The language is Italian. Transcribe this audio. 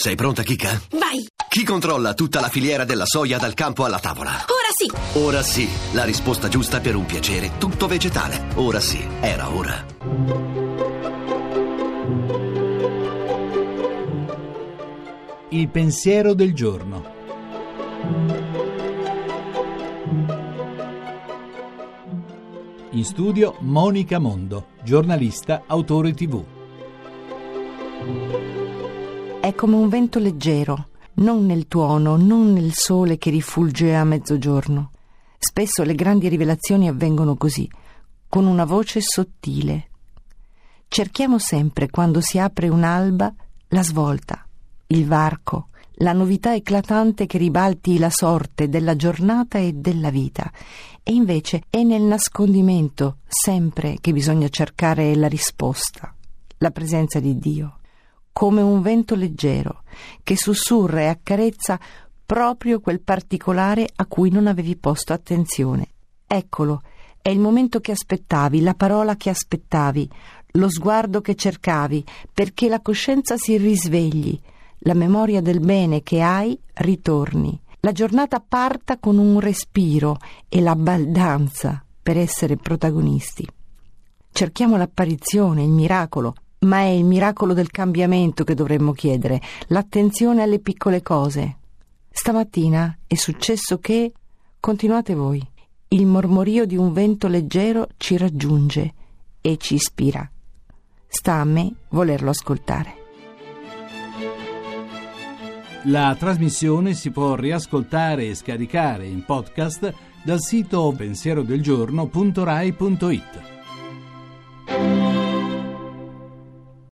Sei pronta, Kika? Vai! Chi controlla tutta la filiera della soia dal campo alla tavola? Ora sì! Ora sì, la risposta giusta per un piacere tutto vegetale. Ora sì, era ora. Il pensiero del giorno. In studio Monica Mondo, giornalista, autore tv. È come un vento leggero, non nel tuono, non nel sole che rifulge a mezzogiorno. Spesso le grandi rivelazioni avvengono così, con una voce sottile. Cerchiamo sempre, quando si apre un'alba, la svolta, il varco, la novità eclatante che ribalti la sorte della giornata e della vita. E invece è nel nascondimento sempre che bisogna cercare la risposta, la presenza di Dio, come un vento leggero che sussurra e accarezza proprio quel particolare a cui non avevi posto attenzione. Eccolo, è il momento che aspettavi, la parola che aspettavi, lo sguardo che cercavi, perché la coscienza si risvegli, la memoria del bene che hai ritorni, la giornata parta con un respiro e la baldanza per essere protagonisti. Cerchiamo l'apparizione, il miracolo, ma è il miracolo del cambiamento che dovremmo chiedere, l'attenzione alle piccole cose. Stamattina è successo che, continuate voi, il mormorio di un vento leggero ci raggiunge e ci ispira. Sta a me volerlo ascoltare. La trasmissione si può riascoltare e scaricare in podcast dal sito pensierodelgiorno.rai.it.